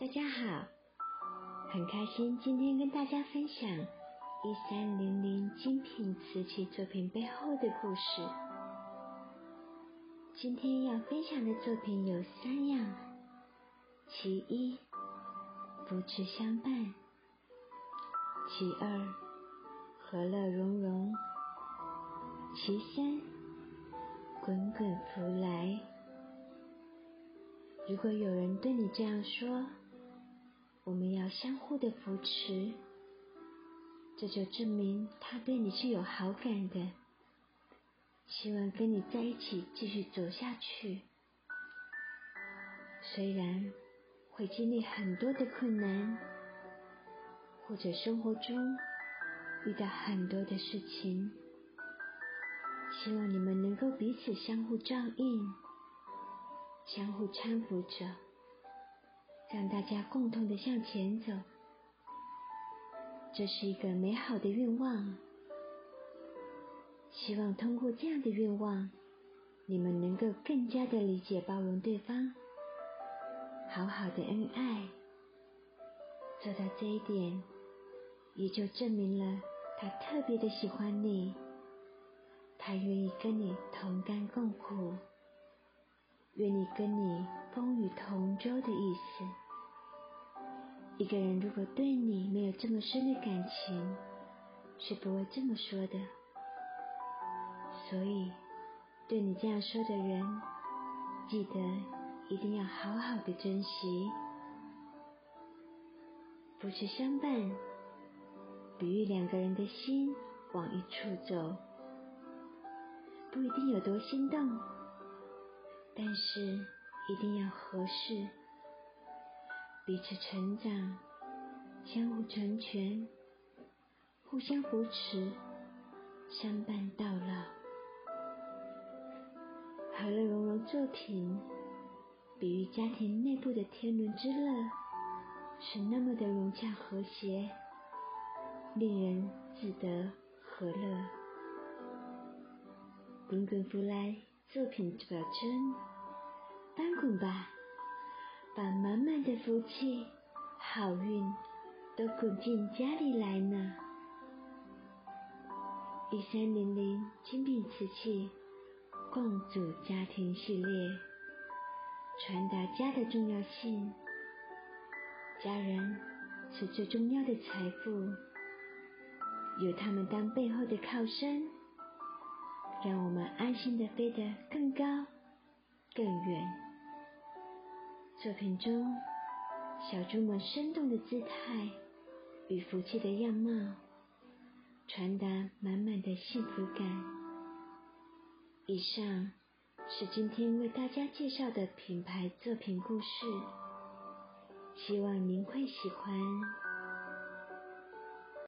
大家好，很开心今天跟大家分享一三零零精品瓷器作品背后的故事。今天要分享的作品有三样：其一，扶持相伴；其二，和乐融融；其三，滚滚福来。如果有人对你这样说，我们要相互的扶持，这就证明他对你是有好感的，希望跟你在一起继续走下去。虽然会经历很多的困难，或者生活中遇到很多的事情，希望你们能够彼此相互照应，相互搀扶着。让大家共同的向前走，这是一个美好的愿望。希望通过这样的愿望，你们能够更加的理解包容对方，好好的恩爱。做到这一点，也就证明了他特别的喜欢你，他愿意跟你同甘共苦。愿意跟你风雨同舟的意思。一个人如果对你没有这么深的感情，是不会这么说的。所以，对你这样说的人，记得一定要好好的珍惜。不是相伴，比喻两个人的心往一处走，不一定有多心动。但是一定要合适，彼此成长，相互成全，互相扶持，相伴到老。和乐融融作品，比喻家庭内部的天伦之乐，是那么的融洽和谐，令人自得和乐。滚滚福来。作品表征，翻滚吧，把满满的福气、好运都滚进家里来呢。一三零零精品瓷器共组家庭系列，传达家的重要性。家人是最重要的财富，有他们当背后的靠山。让我们安心的飞得更高、更远。作品中，小猪们生动的姿态与福气的样貌，传达满满的幸福感。以上是今天为大家介绍的品牌作品故事，希望您会喜欢。